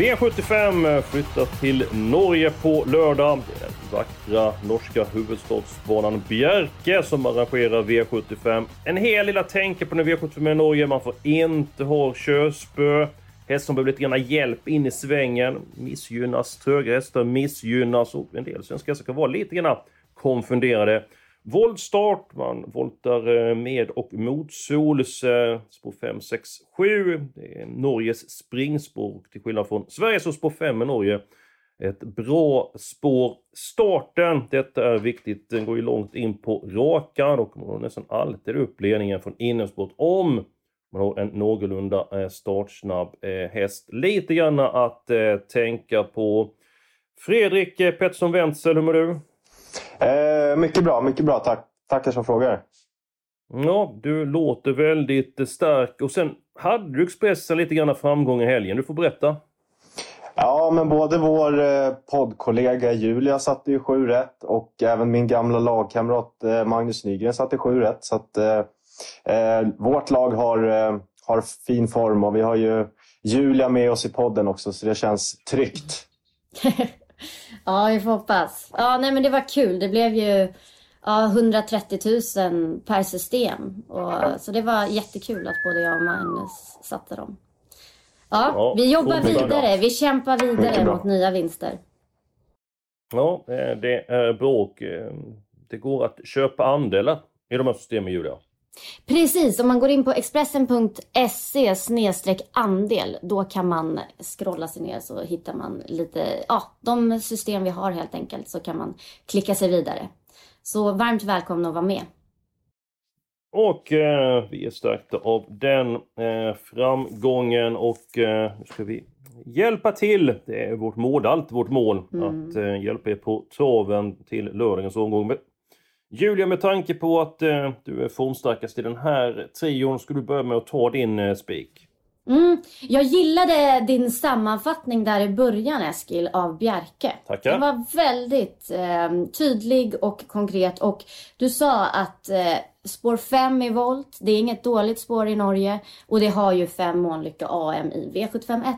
V75 flyttar till Norge på lördag. Det är den vackra norska huvudstadsbanan Bjerke som arrangerar V75. En hel del att tänka på när V75 i Norge. Man får inte ha körspö. Häst som behöver lite grann hjälp in i svängen. Missgynnas. Tröga hästar missgynnas. Och en del svenska hästar kan vara lite grann konfunderade. Voltstart, man voltar eh, med och motsols. sols spår 5, 6, 7. Det är Norges springspår. Till skillnad från Sverige så spår 5 i Norge. Ett bra spår. Starten, detta är viktigt, den går ju långt in på rakan och man har nästan alltid upp ledningen från innerspåret om man har en någorlunda eh, startsnabb eh, häst. Lite grann att tänka på. Fredrik Pettersson Wenzel, hur mår du? Eh, mycket bra, mycket bra. Tack. Tackar som frågar. Ja, du låter väldigt stark. Och sen hade du Expressen lite grann framgång i helgen. Du får berätta. Ja, men både vår eh, poddkollega Julia satte ju sju rätt och även min gamla lagkamrat eh, Magnus Nygren satte sju rätt. Så att, eh, vårt lag har, har fin form och vi har ju Julia med oss i podden också så det känns tryggt. Ja, vi får hoppas. Ja, nej men det var kul. Det blev ju ja, 130 000 per system. Och, så det var jättekul att både jag och Magnus satte dem. Ja, ja vi jobbar vidare. Vi kämpar vidare mot nya vinster. Ja, det är bra och eh, det går att köpa andelar i de här systemen, Julia. Precis, om man går in på expressen.se andel då kan man scrolla sig ner så hittar man lite, ja, de system vi har helt enkelt så kan man klicka sig vidare. Så varmt välkomna att vara med. Och eh, vi är stärkta av den eh, framgången och eh, nu ska vi hjälpa till. Det är vårt mål, allt vårt mål mm. att eh, hjälpa er på traven till lördagens omgång. Julia, med tanke på att eh, du är formstarkast i den här trion, skulle du börja med att ta din eh, spik? Mm, jag gillade din sammanfattning där i början Eskil av Bjerke. Tackar. Den var väldigt eh, tydlig och konkret och du sa att eh, spår 5 i volt, det är inget dåligt spår i Norge och det har ju 5 Månlycke AM i V751.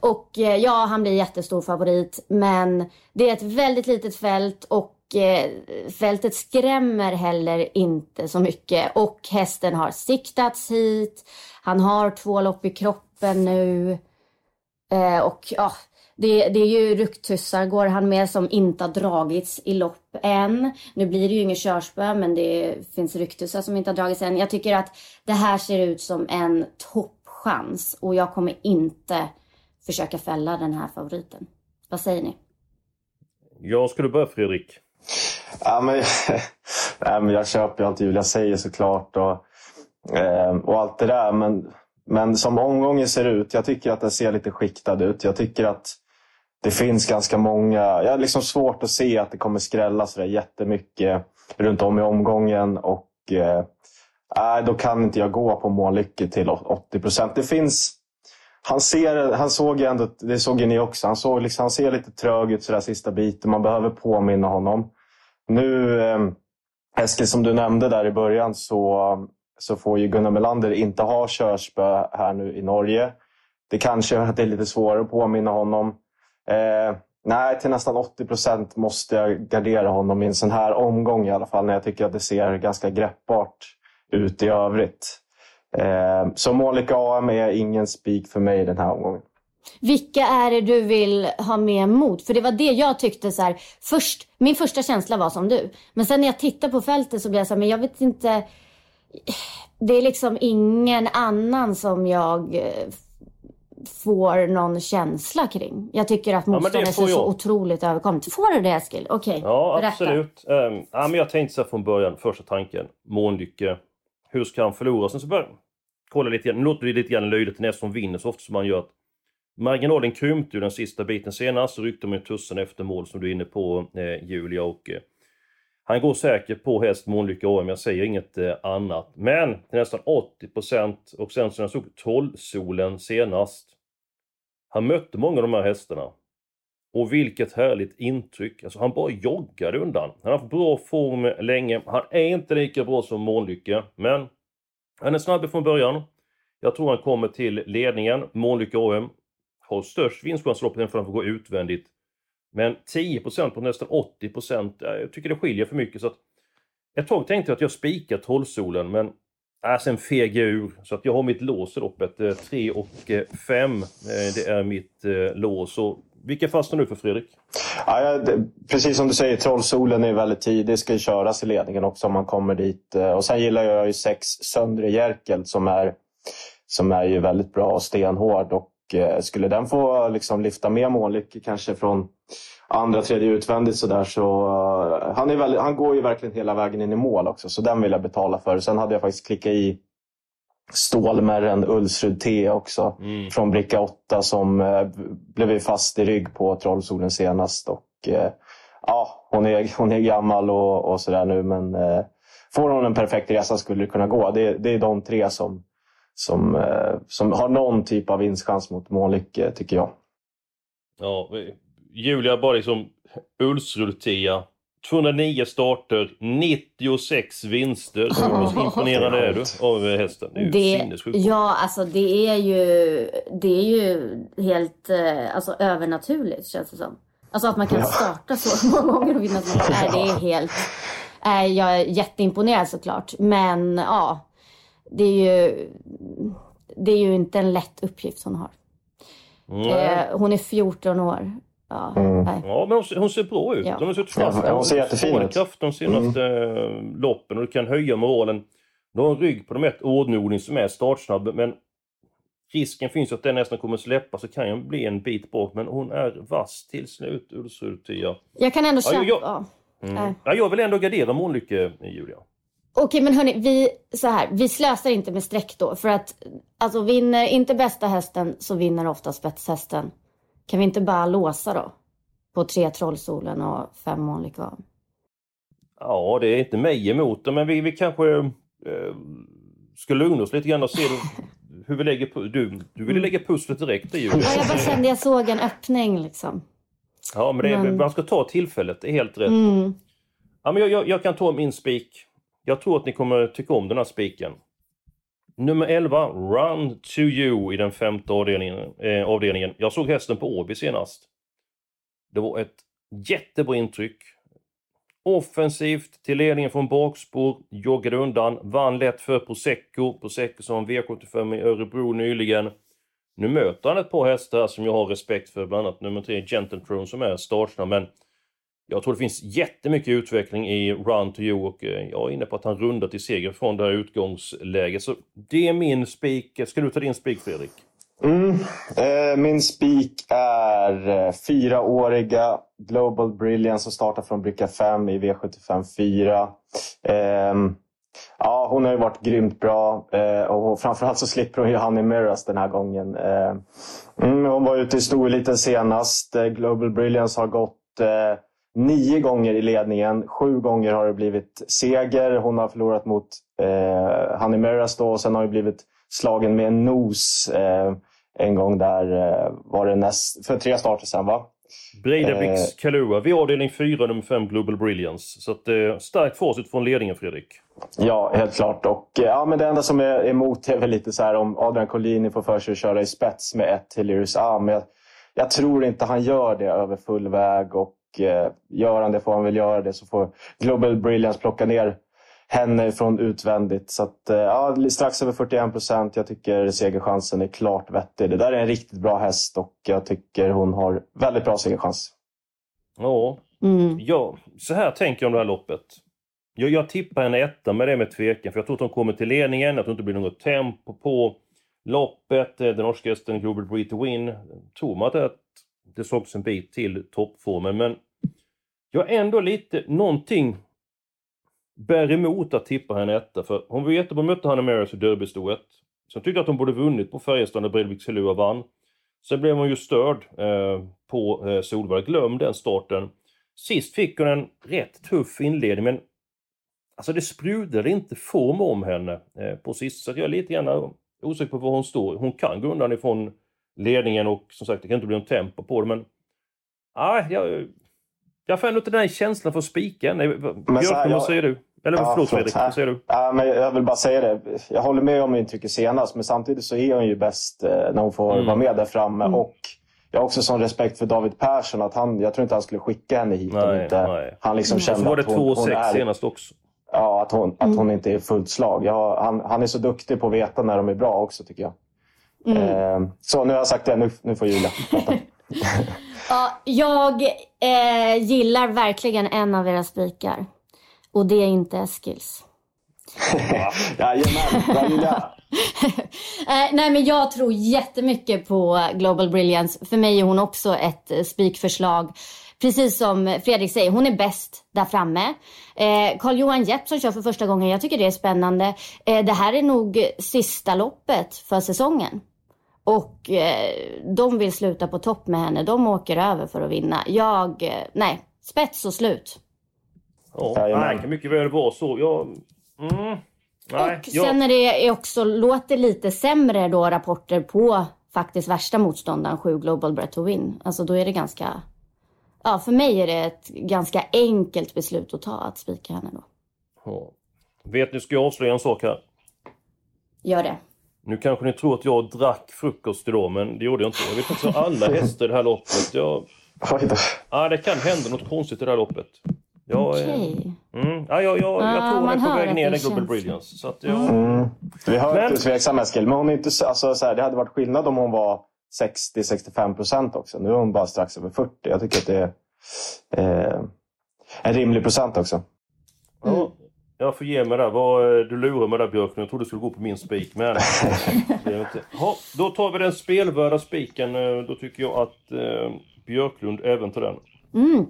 Och eh, ja, han blir jättestor favorit men det är ett väldigt litet fält och Eh, fältet skrämmer heller inte så mycket. Och hästen har siktats hit. Han har två lopp i kroppen nu. Eh, och ja, det, det, är ju rucktussar går han med som inte har dragits i lopp än. Nu blir det ju ingen körspö men det finns rucktussar som inte har dragits än. Jag tycker att det här ser ut som en toppchans och jag kommer inte försöka fälla den här favoriten. Vad säger ni? Jag skulle börja Fredrik. Ja, men, nej, men jag köper ju allt Julia säger såklart. Och, eh, och allt det där. Men, men som omgången ser ut, jag tycker att den ser lite skiktad ut. Jag tycker att det finns ganska många... Jag har liksom svårt att se att det kommer skrälla sådär jättemycket runt om i omgången. Och eh, då kan inte jag gå på mållycke till 80 procent. Det finns... Han, ser, han såg ju ändå, det såg ju ni också, han, såg liksom, han ser lite trög ut sådär sista biten. Man behöver påminna honom. Nu, eh, Eskil, som du nämnde där i början så, så får ju Gunnar Melander inte ha körspö här nu i Norge. Det kanske gör att det är lite svårare att påminna honom. Eh, nej, till nästan 80 procent måste jag gardera honom i en sån här omgång i alla fall. När jag tycker att det ser ganska greppbart ut i övrigt. Eh, så Målika AM är ingen spik för mig den här omgången. Vilka är det du vill ha med mot? För det var det jag tyckte så här, först, min första känsla var som du. Men sen när jag tittar på fältet så blir jag så här, men jag vet inte. Det är liksom ingen annan som jag eh, får någon känsla kring. Jag tycker att motståndet ja, är så otroligt överkomligt. Får du det Eskil? Okej, okay, Ja, berätta. absolut. Um, ja, men jag tänkte så här från början, första tanken, Månlycke. Hur ska han förlora? Sen så började kolla lite grann, nu låter det lite grann löjligt när som vinner så ofta som man gör. Att marginalen krympte ju den sista biten senast, så ryckte man ju tussen efter mål som du är inne på eh, Julia. Och, eh, han går säkert på häst Månlycke AM, jag säger inget eh, annat. Men till nästan 80% och sen så när jag såg 12-solen senast. Han mötte många av de här hästarna. Och vilket härligt intryck. Alltså han bara joggade undan. Han har haft bra form länge. Han är inte lika bra som Månlycke, men han är snabb från början. Jag tror han kommer till ledningen. Månlycke AM har störst vinstchans i loppet för att han får gå utvändigt. Men 10% på nästan 80%, jag tycker det skiljer för mycket. så att Ett tag tänkte jag att jag spikar trollsolen men äh, sen feg jag ur. Så att jag har mitt lås i loppet. Eh, 3 och eh, 5, eh, det är mitt lås. Och vilka fastnar du för Fredrik? Ja, det, precis som du säger, Trollsolen är väldigt tidig. Ska ju köras i ledningen också om man kommer dit. Eh, och sen gillar jag ju sex Söndre Jerkel som är, som är ju väldigt bra och stenhård. Och eh, skulle den få liksom lyfta med Månlycke kanske från andra, tredje utvändigt sådär så... Uh, han, är väldigt, han går ju verkligen hela vägen in i mål också så den vill jag betala för. Sen hade jag faktiskt klickat i Stålmärren Ulsrud T också mm. från bricka 8 som eh, blev fast i rygg på Trollsolen senast. Och, eh, ja, hon, är, hon är gammal och, och sådär nu men eh, får hon en perfekt resa skulle det kunna gå. Det, det är de tre som, som, eh, som har någon typ av vinstchans mot Månlycke tycker jag. Ja, Julia bara liksom Ulsrud Tia 209 starter, 96 vinster. Hur imponerad är du av hästen? Det är ju det, Ja, alltså det är ju, det är ju helt eh, alltså, övernaturligt känns det som. Alltså att man kan starta så många gånger och vinna så mycket. Nej, det är helt... Äh, jag är jätteimponerad såklart. Men ja, det är ju, det är ju inte en lätt uppgift hon har. Mm. Eh, hon är 14 år. Ja, mm. ja men hon, hon, ser bra ut. Ja. De har suttit fast ja, hon ser jättefin ut. kraft de senaste mm. loppen och du kan höja moralen. Du har en rygg på de ett ordnodling som är startsnabb men risken finns att den nästan kommer släppa så kan jag bli en bit bak men hon är vass till slut Ulsrud-Tia. Jag kan ändå köpa... Ja, jag, mm. äh. ja, jag vill ändå gardera Månlycke, Julia. Okej men hörni, vi, så här, vi slösar inte med streck då för att alltså vinner inte bästa hästen så vinner ofta spetshästen. Kan vi inte bara låsa då? På tre Trollsolen och fem Månlykke Ja, det är inte mig emot det, men vi, vi kanske eh, ska lugna oss lite grann och se hur vi lägger... Du, du ville mm. lägga pusslet direkt, det Ja, jag bara kände jag såg en öppning liksom. Ja, men, det, men... man ska ta tillfället, det är helt rätt. Mm. Ja, men jag, jag, jag kan ta min spik. Jag tror att ni kommer tycka om den här spiken. Nummer 11, Run to You i den femte avdelningen. Eh, avdelningen. Jag såg hästen på Åby senast. Det var ett jättebra intryck. Offensivt till ledningen från bakspår, joggade undan, vann lätt för Prosecco. Prosecco som V75 i Örebro nyligen. Nu möter han ett par hästar som jag har respekt för, bland annat nummer 3 Gentle som är startsnabb, men jag tror det finns jättemycket utveckling i Run to You och eh, jag är inne på att han rundar till seger från det här utgångsläget. Så det är min spik. Ska du ta din spik Fredrik? Mm. Eh, min spik är eh, fyraåriga Global Brilliance som startar från bricka 5 i V75 4. Eh, ja, hon har ju varit grymt bra eh, och framförallt så slipper hon ju Honey Mirrors den här gången. Eh, mm, hon var ute i storeliten senast. Eh, Global Brilliance har gått eh, nio gånger i ledningen. Sju gånger har det blivit seger. Hon har förlorat mot eh, Honey Meras då och sen har det blivit slagen med en nos eh, en gång där eh, var det näst, för tre starter sen va? Breidablix eh, Kalua vid avdelning 4, nummer 5 Global Brilliance. Så att, eh, starkt facit från ledningen Fredrik. Ja, helt klart. Och, eh, ja, men det enda som är emot är väl lite så här om Adrian Collini får för sig att köra i spets med ett Hilarious Am. Jag, jag tror inte han gör det över full väg. Och eh, gör han det får han väl göra det så får Global Brilliance plocka ner henne från utvändigt. Så att, eh, ja, strax över 41 procent. Jag tycker segerchansen är klart vettig. Det där är en riktigt bra häst och jag tycker hon har väldigt bra segerchans. Ja, mm. ja så här tänker jag om det här loppet. Jag, jag tippar en etta med det med tvekan, för jag tror att hon kommer till ledningen, jag tror inte det blir något tempo på loppet. Den norska hästen Global Breed to Win tror man att det sågs en bit till toppformen men jag är ändå lite, någonting bär emot att tippa henne etta för hon var jättebra, mötte Hanna Maris i derbystoet. Sen tyckte jag att hon borde vunnit på Färjestad när Breivik Helua vann. Sen blev hon ju störd eh, på eh, Solvalla. Glöm den starten. Sist fick hon en rätt tuff inledning men alltså det sprudlade inte form om henne eh, på sist. Så jag är lite grann osäker på var hon står. Hon kan gå undan ifrån ledningen och som sagt det kan inte bli någon tempo på det men... Nej, jag, jag får ändå inte den här känslan för att spika. Björklund, vad säger du? Eller ja, förlåt Fredrik, vad säger du? Ja, men jag vill bara säga det. Jag håller med om intrycket senast, men samtidigt så är hon ju bäst eh, när hon får mm. vara med där framme. Mm. Och jag har också sån respekt för David Persson att han, jag tror inte han skulle skicka henne hit nej, om inte nej. han liksom kände så var det 2-6 senast också. Ja, att hon, att hon mm. inte är fullt slag. Jag, han, han är så duktig på att veta när de är bra också tycker jag. Mm. Eh, så nu har jag sagt det, nu, nu får Julia prata. ja, jag eh, gillar verkligen en av era spikar. Och det är inte Eskils. Jajamän, bra Julia. Eh, nej men jag tror jättemycket på Global Brilliance. För mig är hon också ett eh, spikförslag. Precis som Fredrik säger, hon är bäst där framme. Eh, Carl-Johan Jeppsson kör för första gången. Jag tycker det är spännande. Eh, det här är nog sista loppet för säsongen. Och eh, de vill sluta på topp med henne. De åker över för att vinna. Jag, eh, nej, spets och slut. Ja, nej, kan mycket väl vara så. Jag, mm, nej, och sen när det är också låter lite sämre då rapporter på faktiskt värsta motståndaren, 7 Global Breath to Win. Alltså då är det ganska... Ja, för mig är det ett ganska enkelt beslut att ta att spika henne då. Ja. Vet ni, ska jag avslöja en sak här? Gör det. Nu kanske ni tror att jag drack frukost idag, men det gjorde jag inte. Jag vet inte alla hästar i det här loppet. Jag... Ja, det kan hända något konstigt i det här loppet. Jag, Okej. Mm, ja, jag, jag, ah, jag tror hon är på väg ner i Global Brilliance. Så att jag... mm. Vi hör men... inte tveksam Eskil, men hon är inte, alltså, så här, det hade varit skillnad om hon var 60-65 procent också. Nu är hon bara strax över 40. Jag tycker att det är eh, en rimlig procent också. Ja, jag får ge mig där. Du lurar mig där Björklund. Jag trodde du skulle gå på min spik, men. Ha, då tar vi den spelvärda spiken. Eh, då tycker jag att eh, Björklund även tar den. Mm.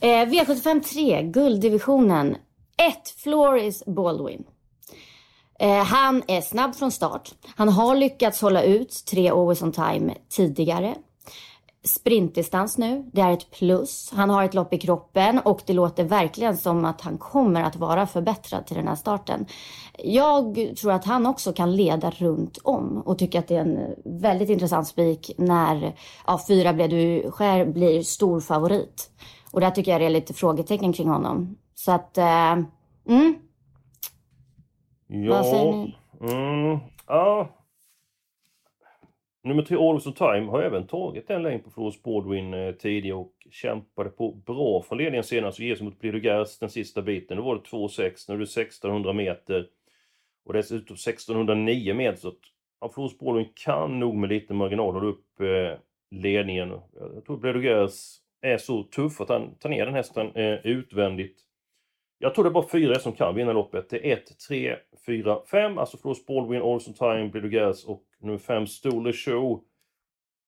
Eh, V75 3, gulddivisionen. 1. Floris Baldwin. Eh, han är snabb från start. Han har lyckats hålla ut tre Always on time tidigare. Sprintdistans nu, det är ett plus. Han har ett lopp i kroppen och det låter verkligen som att han kommer att vara förbättrad till den här starten. Jag tror att han också kan leda runt om och tycker att det är en väldigt intressant spik när ja, fyra blev du skär blir stor favorit. Och där tycker jag det är lite frågetecken kring honom. Så att, eh, mm. Ja, Vad säger ni? Mm, ja. Nummer tre, Always on Time, har även tagit en längd på Flores Baldwin eh, tidigare och kämpade på bra från ledningen senast och ger sig mot Plido den sista biten. Då var det 2,6, nu är det 1600 meter. Och dessutom 1609 meter. Så att ja, Flores Baldwin kan nog med lite marginal hålla upp eh, ledningen. Jag tror Plido är så tuff att han tar ner den hästen eh, utvändigt. Jag tror det är bara fyra som kan vinna loppet. Det är 1, 3, 4, 5. Alltså Flores Baldwin, Olson Time, Plido och nummer 5 Stole Show.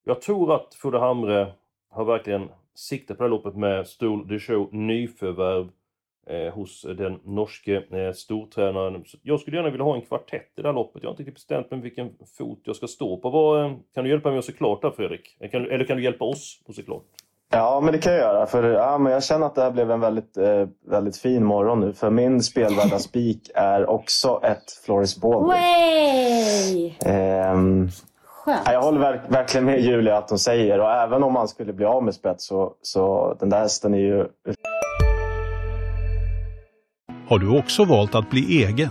Jag tror att Fodde Hamre har verkligen siktat på det här loppet med Stol the Show nyförvärv eh, hos den norske eh, stortränaren. Jag skulle gärna vilja ha en kvartett i det här loppet. Jag har inte riktigt bestämt mig vilken fot jag ska stå på. Vad, eh, kan du hjälpa mig att se klart där Fredrik? Kan, eller kan du hjälpa oss att se klart? Ja, men det kan jag göra. För, ja, men jag känner att det här blev en väldigt, eh, väldigt fin morgon nu. För min spelvärda spik är också ett Floris Baldwin. Way! Ehm, Skönt. Jag håller verk, verkligen med Julia att hon säger. Och även om man skulle bli av med spets så, så den där hästen är ju... Har du också valt att bli egen?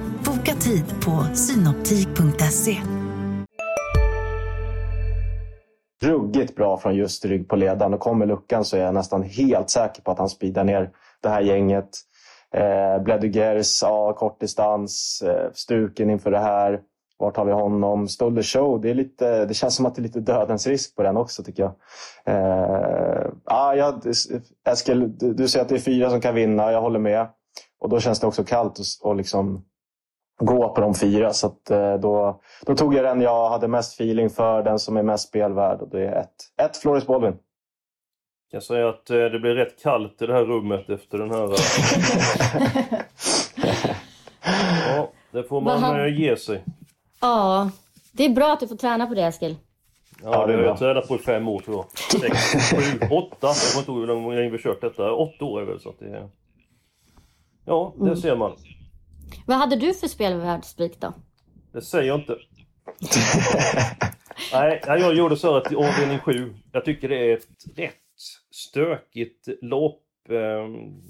Tid på synoptik.se. Ruggigt bra från just rygg på ledaren och kommer luckan så är jag nästan helt säker på att han speedar ner det här gänget. Eh, Bledugers, ja, kortdistans, eh, stuken inför det här. vart har vi honom? Stolder Show, det, är lite, det känns som att det är lite dödens risk på den också tycker jag. Eh, ah, ja, Eskil, du, du säger att det är fyra som kan vinna, jag håller med. Och då känns det också kallt att och liksom gå på de fyra. Så att, eh, då, då tog jag den jag hade mest feeling för, den som är mest spelvärd. Och det är ett, ett Floris Baldwin. Jag kan säga att eh, det blir rätt kallt i det här rummet efter den här... ja, det får man han... Eh, ge sig. Ja, det är bra att du får träna på det Eskil. Ja, det har jag tränat på i fem år tror jag. Sex, sju, åtta. Jag kommer inte ihåg hur länge vi kört detta. Åtta år är väl så att det är... Ja, det mm. ser man. Vad hade du för spelvärldsspik då? Det säger jag inte. Nej, jag gjorde så att i avdelning 7, jag tycker det är ett rätt stökigt lopp. Ehm,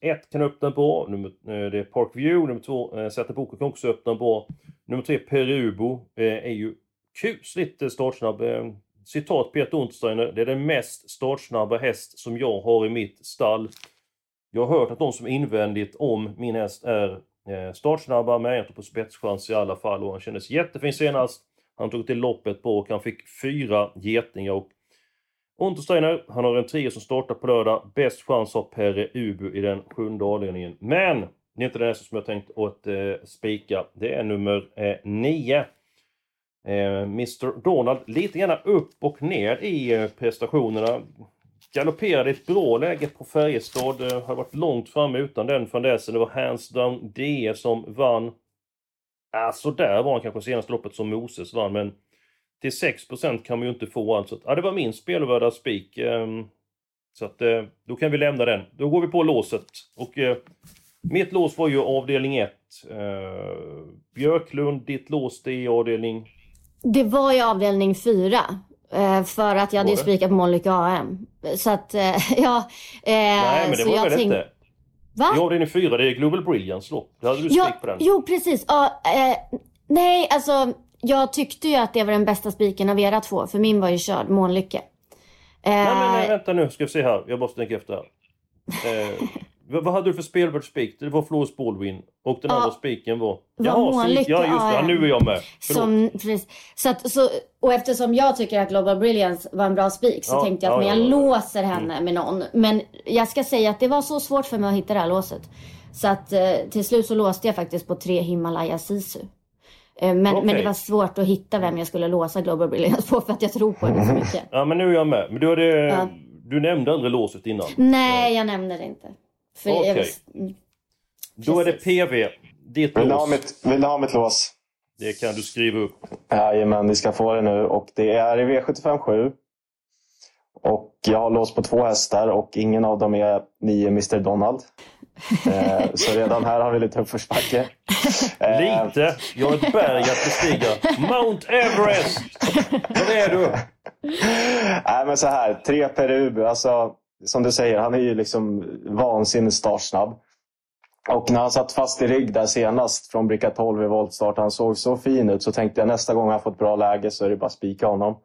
ett kan öppna bra, nummer, eh, det är Parkview, nummer två eh, Säterboken kan också öppna bra. Nummer tre Perubo eh, är ju kusligt startsnabb. Ehm, citat Peter Untersteiner, det är den mest startsnabba häst som jag har i mitt stall. Jag har hört att de som invändigt om min häst är Eh, startsnabba med jag på spetschans i alla fall och han kändes jättefin senast. Han tog till loppet på och han fick fyra getingar och Untersteiner, han har en trio som startar på lördag. Bäst chans har Perre Ubu i den sjunde avdelningen. Men det är inte det som jag tänkt att eh, spika. Det är nummer eh, nio. Eh, Mr Donald lite grann upp och ner i eh, prestationerna. Galopperade i ett bra läge på Färjestad. Eh, har varit långt framme utan den fandäsen. Det var hands down DE som vann. Så där var han kanske senaste loppet som Moses vann men till 6% kan man ju inte få alltså. Ja, det var min spelvärda spik. Ehm, så att eh, då kan vi lämna den. Då går vi på låset. Och eh, mitt lås var ju avdelning 1. Björklund, ditt lås det är avdelning? Det var ju avdelning 4. För att jag hade ju spikat på Mollyke AM. Så att, ja. Nej, men det var väl inte? Va? I avdelning 4, det är Global Brilliance. Då hade du ja, på den. Jo, precis. Ja, eh, nej, alltså jag tyckte ju att det var den bästa spiken av era två, för min var ju körd, Månlycke. Eh, nej, men nej, vänta nu, ska vi se här. Jag måste tänka efter här. Eh, vad hade du för spelvärd spik? Det var Flores Baldwin och den ja, andra spiken var... Jaha, ja just det, ja, nu är jag med. Som, precis. Så att, så, och eftersom jag tycker att Global Brilliance var en bra spik så ja, tänkte jag att men jag låser henne mm. med någon. Men jag ska säga att det var så svårt för mig att hitta det här låset. Så att eh, till slut så låste jag faktiskt på tre Himalaya Sisu. Eh, men, okay. men det var svårt att hitta vem jag skulle låsa Global Brilliance på för att jag tror på det så mycket. Ja men nu är jag med. Men du, hade, ja. du nämnde aldrig låset innan? Nej, jag nämnde det inte. Okej. Okay. Mm. Då är det PV. Ditt vill lås. Mitt, vill du ha mitt lås? Det kan du skriva upp. Jajamän, ni ska få det nu. Och det är i V75 7. Och jag har lås på två hästar och ingen av dem är nio Mr Donald. Eh, så redan här har vi lite uppförsbacke. Eh, lite? Jag har ett berg att bestiga. Mount Everest! Var är du? Nej men så här, tre Peru. Alltså, som du säger, han är ju liksom vansinnigt startsnabb. Och när han satt fast i rygg där senast från bricka 12 i voltstart, han såg så fin ut, så tänkte jag nästa gång han får ett bra läge så är det bara att spika honom.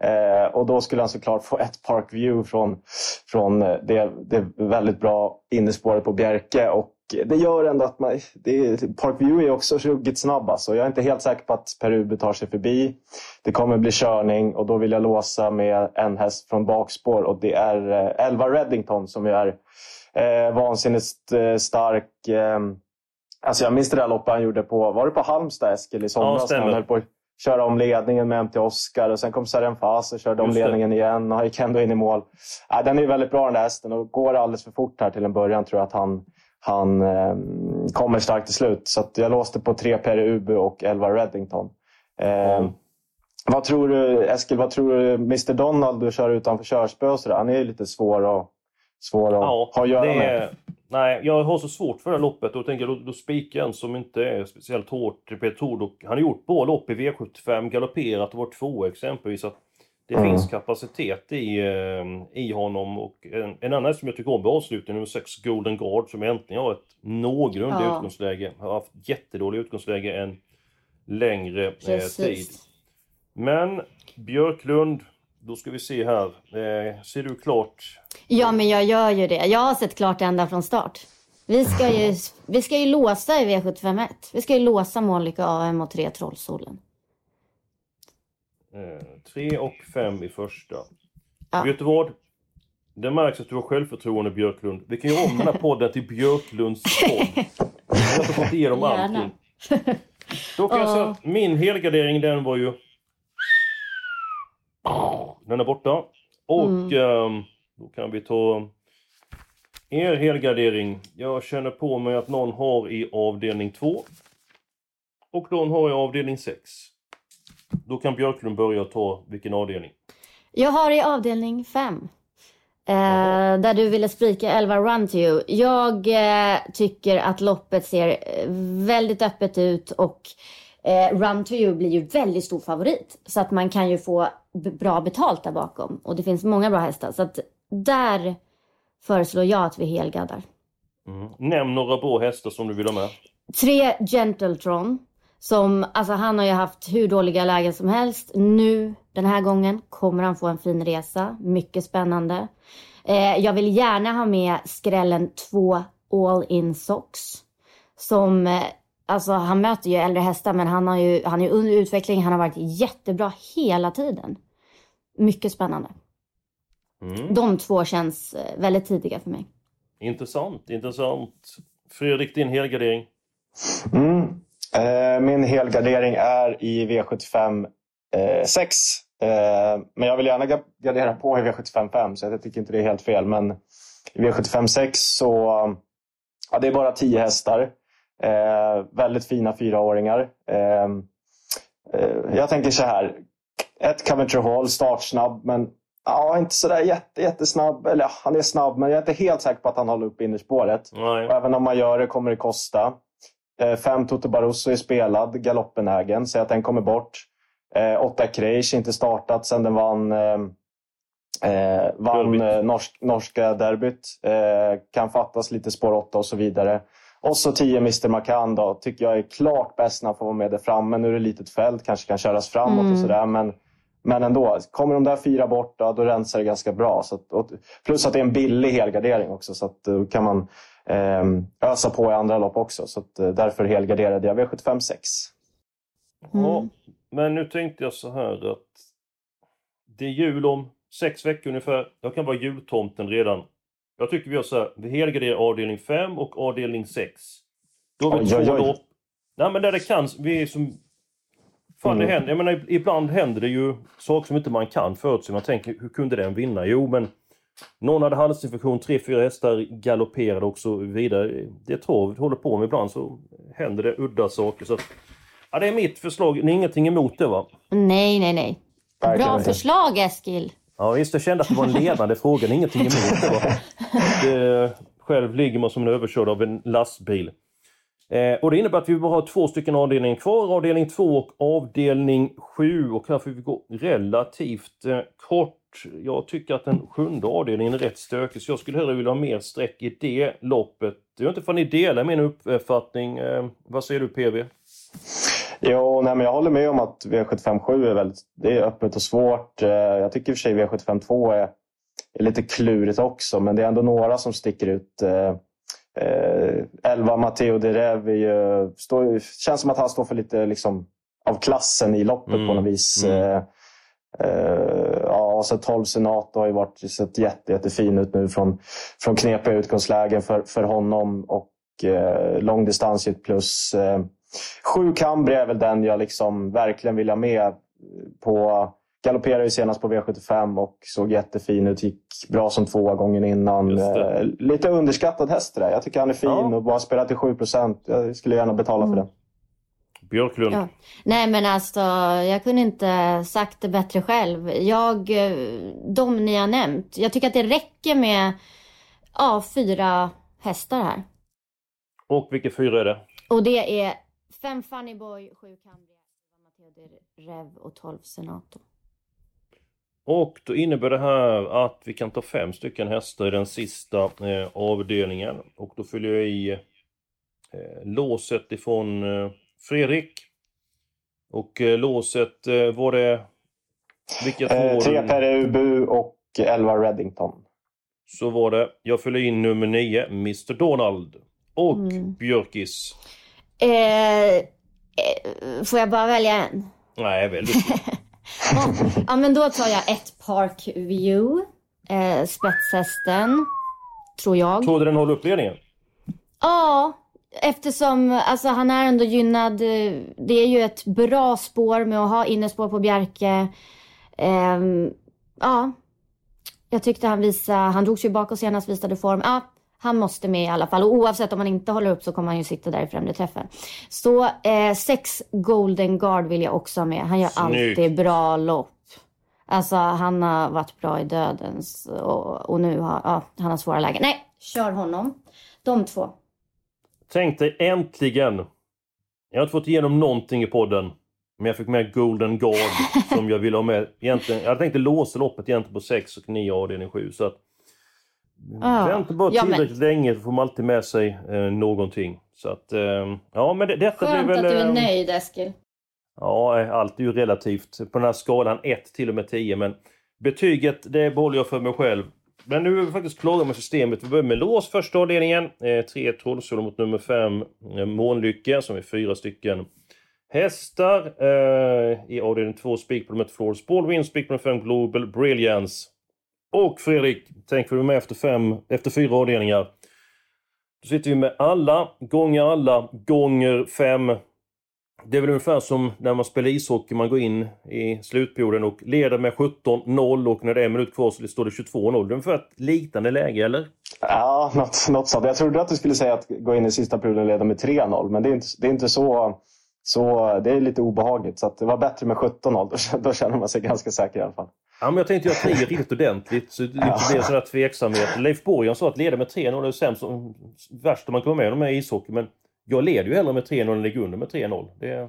Eh, och då skulle han såklart få ett park view från, från det, det väldigt bra innespåret på Bjerke. Och det gör ändå att man, det, Park View är också ruggigt snabb. Alltså. Jag är inte helt säker på att Peru tar sig förbi. Det kommer bli körning och då vill jag låsa med en häst från bakspår och det är eh, Elva Reddington som är eh, vansinnigt eh, stark. Eh, alltså jag minns det där loppet han gjorde på, var det på Halmstad Eskil i somras? Ja, han höll på köra om ledningen med MT Oscar och sen kom Saren Fas och körde om ledningen igen och gick ändå in i mål. Äh, den är väldigt bra den där hästen och går alldeles för fort här till en början tror jag att han, han eh, kommer starkt till slut. Så jag låste på 3 Per Ubu och 11 Reddington. Eh, mm. Vad tror du, Eskil, vad tror du Mr Donald du kör utanför körspö och sådär? Han är ju lite svår att, svår att ja, ha att göra med. Nej, jag har så svårt för det här loppet och tänker då, då spikar en som inte är speciellt hårt. Peter Tord han har gjort bra lopp i V75, galopperat och varit två exempelvis. Att det mm. finns kapacitet i, eh, i honom. Och en, en annan som jag tycker om på avslutningen, nummer 6 Golden Guard, som äntligen har ett någorlunda ja. utgångsläge. Har haft jättedåligt utgångsläge en längre eh, tid. Men Björklund, då ska vi se här. Eh, ser du klart? Ja, men jag gör ju det. Jag har sett klart ända från start. Vi ska ju, vi ska ju låsa i V751. Vi ska ju låsa Målika AM och tre Trollsolen. 3 och 5 i första. Ja. Vet du vad? Det märks att du har självförtroende Björklund. Vi kan göra om den här podden till Björklunds podd. Jag har fått igenom allting. Då kan jag säga att min helgardering den var ju... Den är borta. Och Mm. ehm, då kan vi ta er helgardering. Jag känner på mig att någon har i avdelning 2. Och någon har i avdelning 6. Då kan Björklund börja ta vilken avdelning. Jag har i avdelning 5. Eh, där du ville spika 11 Run to you. Jag eh, tycker att loppet ser eh, väldigt öppet ut och eh, Run to you blir ju väldigt stor favorit. Så att man kan ju få bra betalt där bakom. Och det finns många bra hästar. Så att där föreslår jag att vi helgaddar. Mm. Nämn några bra hästar som du vill ha med. Tre Gentletron. Som, alltså han har ju haft hur dåliga lägen som helst. Nu, den här gången, kommer han få en fin resa. Mycket spännande. Eh, jag vill gärna ha med skrällen 2 All In Socks. Som, eh, alltså han möter ju äldre hästar men han, har ju, han är ju under utveckling. Han har varit jättebra hela tiden. Mycket spännande. Mm. De två känns eh, väldigt tidiga för mig. Intressant, intressant. Fredrik, din helgardering. Mm. Eh, min helgardering är i V75 eh, 6. Eh, men jag vill gärna ga- gardera på i V75 5 så jag tycker inte det är helt fel. Men i V75 6 så ja, det är bara 10 hästar. Eh, väldigt fina fyraåringar. Eh, eh, jag tänker så här. Ett Coventry Hall, startsnabb men ja, inte sådär jätte, jättesnabb. Eller ja, han är snabb men jag är inte helt säker på att han håller upp innerspåret. Även om man gör det kommer det kosta. Eh, Fem Toto Barroso är spelad, galoppenägen, så att den kommer bort. Eh, åtta Kreish inte startat sedan den vann, eh, eh, vann eh, norsk, norska derbyt. Eh, kan fattas lite spår 8 och så vidare. Och så 10 Mr Macan då, tycker jag är klart bäst när han får vara med där framme. Nu är det litet fält, kanske kan köras framåt Mm. och sådär. Men, men ändå, kommer de där fyra bort, då, då rensar det ganska bra. Så att, och, plus att det är en billig helgardering också, så att då kan man eh, ösa på i andra lopp också. Så att, eh, därför helgarderade jag V75 6. Ja, Mm. men nu tänkte jag så här att det är jul om sex veckor ungefär. Jag kan vara jultomten redan. Jag tycker vi gör så här. Vi helgarderar avdelning 5 och avdelning 6. Då har vi Oj, två oj, oj. lopp. Nej men där det kan, vi är som... Fan Mm. det händer, jag menar ibland händer det ju saker som inte man kan förutse. Man tänker, hur kunde den vinna? Jo men någon hade halsinfektion, tre, fyra hästar galopperade och så vidare. Det är trav vi håller på med ibland så händer det udda saker. Så ja, det är mitt förslag, ni har ingenting emot det va? Nej, nej, nej. Bra förslag Eskil. Ja visst, jag kände att det var en ledande fråga, ni har ingenting emot det va? Det, själv ligger man som en överkörd av en lastbil. Eh, och det innebär att vi bara har två stycken avdelningar kvar, avdelning 2 och avdelning 7. Och här får vi gå relativt eh, kort. Jag tycker att den sjunde avdelningen är rätt stökig, så jag skulle hellre vilja ha mer streck i det loppet. Jag vet inte om ni delar min uppfattning. Eh, vad säger du PV? Jo, nej, men jag håller med om att V75 7 är väldigt det är öppet och svårt. Eh, Jag tycker i och för sig V75 2 är, är lite klurigt också, men det är ändå några som sticker ut. Eh, Eh, eh, 11 Matteo de Rev är ju, står, känns som att han står för lite liksom, av klassen i loppet Mm, på något vis. mm. Eh, eh, ja, och så 12 Senato har ju varit, sett jätte, jättefin ut nu från, från knepiga utgångslägen för, för honom. Och eh, långdistans är ett plus. Eh, Sju Cambria är väl den jag liksom verkligen vill ha med. på Galopperade ju senast på V75 och såg jättefin ut. Gick bra som tvåa gången innan. Det. Eh, Lite underskattad häst det där. Jag tycker han är fin Ja. och bara spelar till 7% Jag skulle gärna betala för Mm. den. Björklund? Ja. Nej men alltså, jag kunde inte sagt det bättre själv. Jag, eh, de ni har nämnt, jag tycker att det räcker med ja, fyra hästar här. Och vilka fyra är det? Och det är fem Funny Boy, sju Cambria, Matteo Rev och tolv Senato. Och då innebär det här att vi kan ta fem stycken hästar i den sista eh, avdelningen. Och då fyller jag i eh, låset ifrån eh, Fredrik. Och eh, låset eh, var det... Vilka två? Eh, var tre? Per Ubu och 11 Reddington. Så var det. Jag fyller in nummer nio, Mr Donald. Och Mm. Björkis. Eh, eh, får jag bara välja en? Nej, väldigt. ja, men då tar jag ett Park View. Eh, spetshästen. Tror jag. Tror du den håller upp ledningen? Ja, eftersom alltså, han är ändå gynnad. eh, Det är ju ett bra spår med att ha innespår på Bjerke. Ehm, ja, jag tyckte han visade, han drogs ju bakåt senast, visade form. Ja, han måste med i alla fall. Och oavsett om han inte håller upp så kommer han ju sitta där i främre träffen. Så eh, sex Golden Guard vill jag också ha med. Han gör Snyggt. alltid bra lopp. Alltså han har varit bra i dödens och, och nu har ja, han har svåra lägen. Nej, kör honom. De två. Tänk dig äntligen. Jag har inte fått igenom någonting i podden. Men jag fick med Golden Guard som jag ville ha med. Egentligen, jag hade tänkt låsa loppet egentligen på 6 och 9 avdelning 7. Så att, Ja. Vänta bara Ja, men- tillräckligt länge så får man alltid med sig eh, någonting. Så att, eh, ja men det, detta Skönt väl... att du är eh, nöjd Eskil. Ja, allt är ju relativt på den här skalan 1 till och med 10. Men betyget, det behåller jag för mig själv. Men nu är vi faktiskt klara med systemet. Vi börjar med lås första avdelningen. Eh, tre trollsolon mot nummer 5 eh, Månlycke som är fyra stycken hästar. Eh, I avdelning 2 spik på nummer 1 Flores Baldwin, spik på nummer 5 Global Brilliance. Och Fredrik, tänk för du är med efter, fem, efter fyra avdelningar. Då sitter vi med alla gånger alla gånger fem. Det är väl ungefär som när man spelar ishockey, man går in i slutperioden och leder med 17-0 och när det är en minut kvar så står det 22-0. Det är ungefär ett liknande läge, eller? Ja, något, något sånt. Jag trodde att du skulle säga att gå in i sista perioden och leda med 3-0, men det är inte, det är inte så, så... Det är lite obehagligt. Så att det var bättre med 17-0. Då, då känner man sig ganska säker i alla fall. Ja, men jag tänkte göra 10 riktigt ordentligt så det inte blir sån tveksamhet. Leif Borgen sa att leda med 3-0 är sämst, värst om man kommer med i ishockey. Men jag leder ju hellre med 3-0 än ligger under med 3-0. Det...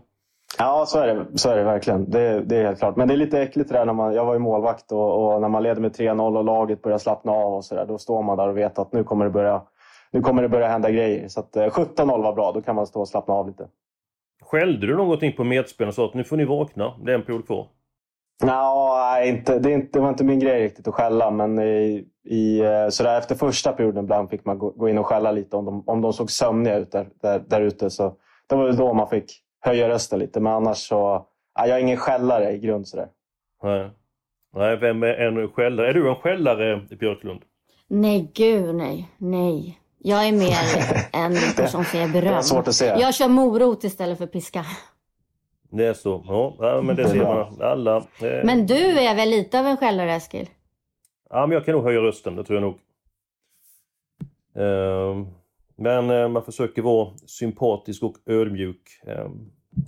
Ja, så är det, så är det verkligen. Det, det är helt klart. Men det är lite äckligt det där när man... Jag var ju målvakt och, och när man leder med 3-0 och laget börjar slappna av och sådär. Då står man där och vet att nu kommer det börja, nu kommer det börja hända grejer. Så att eh, 17-0 var bra. Då kan man stå och slappna av lite. Skällde du någonting på medspelarna och sa att nu får ni vakna, det är en period kvar? Nej, inte, det, inte, det var inte min grej riktigt att skälla. Men i, i, eh, sådär efter första perioden ibland fick man gå, gå in och skälla lite om de, om de såg sömniga ut där, där, där ute. Så det var då man fick höja rösten lite. Men annars så... Nej, jag är ingen skällare i grund sådär. Nej. Nej, vem är en skällare? Är du en skällare, Björklund? Nej, gud nej. Nej. Jag är mer en person som ger Det är beröm. svårt att se. Jag kör morot istället för piska. Det är så. Ja, men det ser man. Alla. Eh, Men du är väl lite av en skällare Eskil? Ja, men jag kan nog höja rösten, det tror jag nog. Ehm, Men eh, man försöker vara sympatisk och ödmjuk.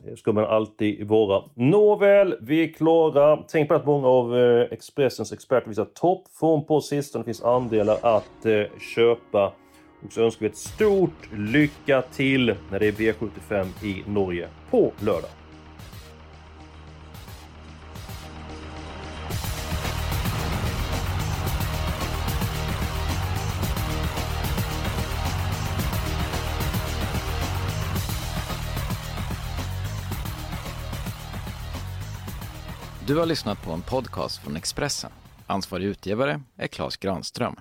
Det ska man alltid vara. Nåväl, vi är klara. Tänk på att många av eh, Expressens experter visar toppform på sistone. Det finns andelar att eh, köpa. Och så önskar vi ett stort lycka till när det är V75 i Norge på lördag. Du har lyssnat på en podcast från Expressen. Ansvarig utgivare är Klas Granström.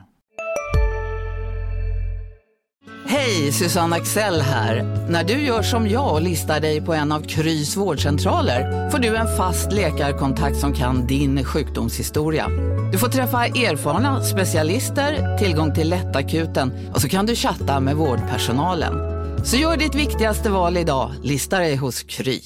Hej, Susanne Axel här. När du gör som jag och listar dig på en av Krys vårdcentraler får du en fast läkarkontakt som kan din sjukdomshistoria. Du får träffa erfarna specialister, tillgång till lättakuten och så kan du chatta med vårdpersonalen. Så gör ditt viktigaste val idag, lista dig hos Kry.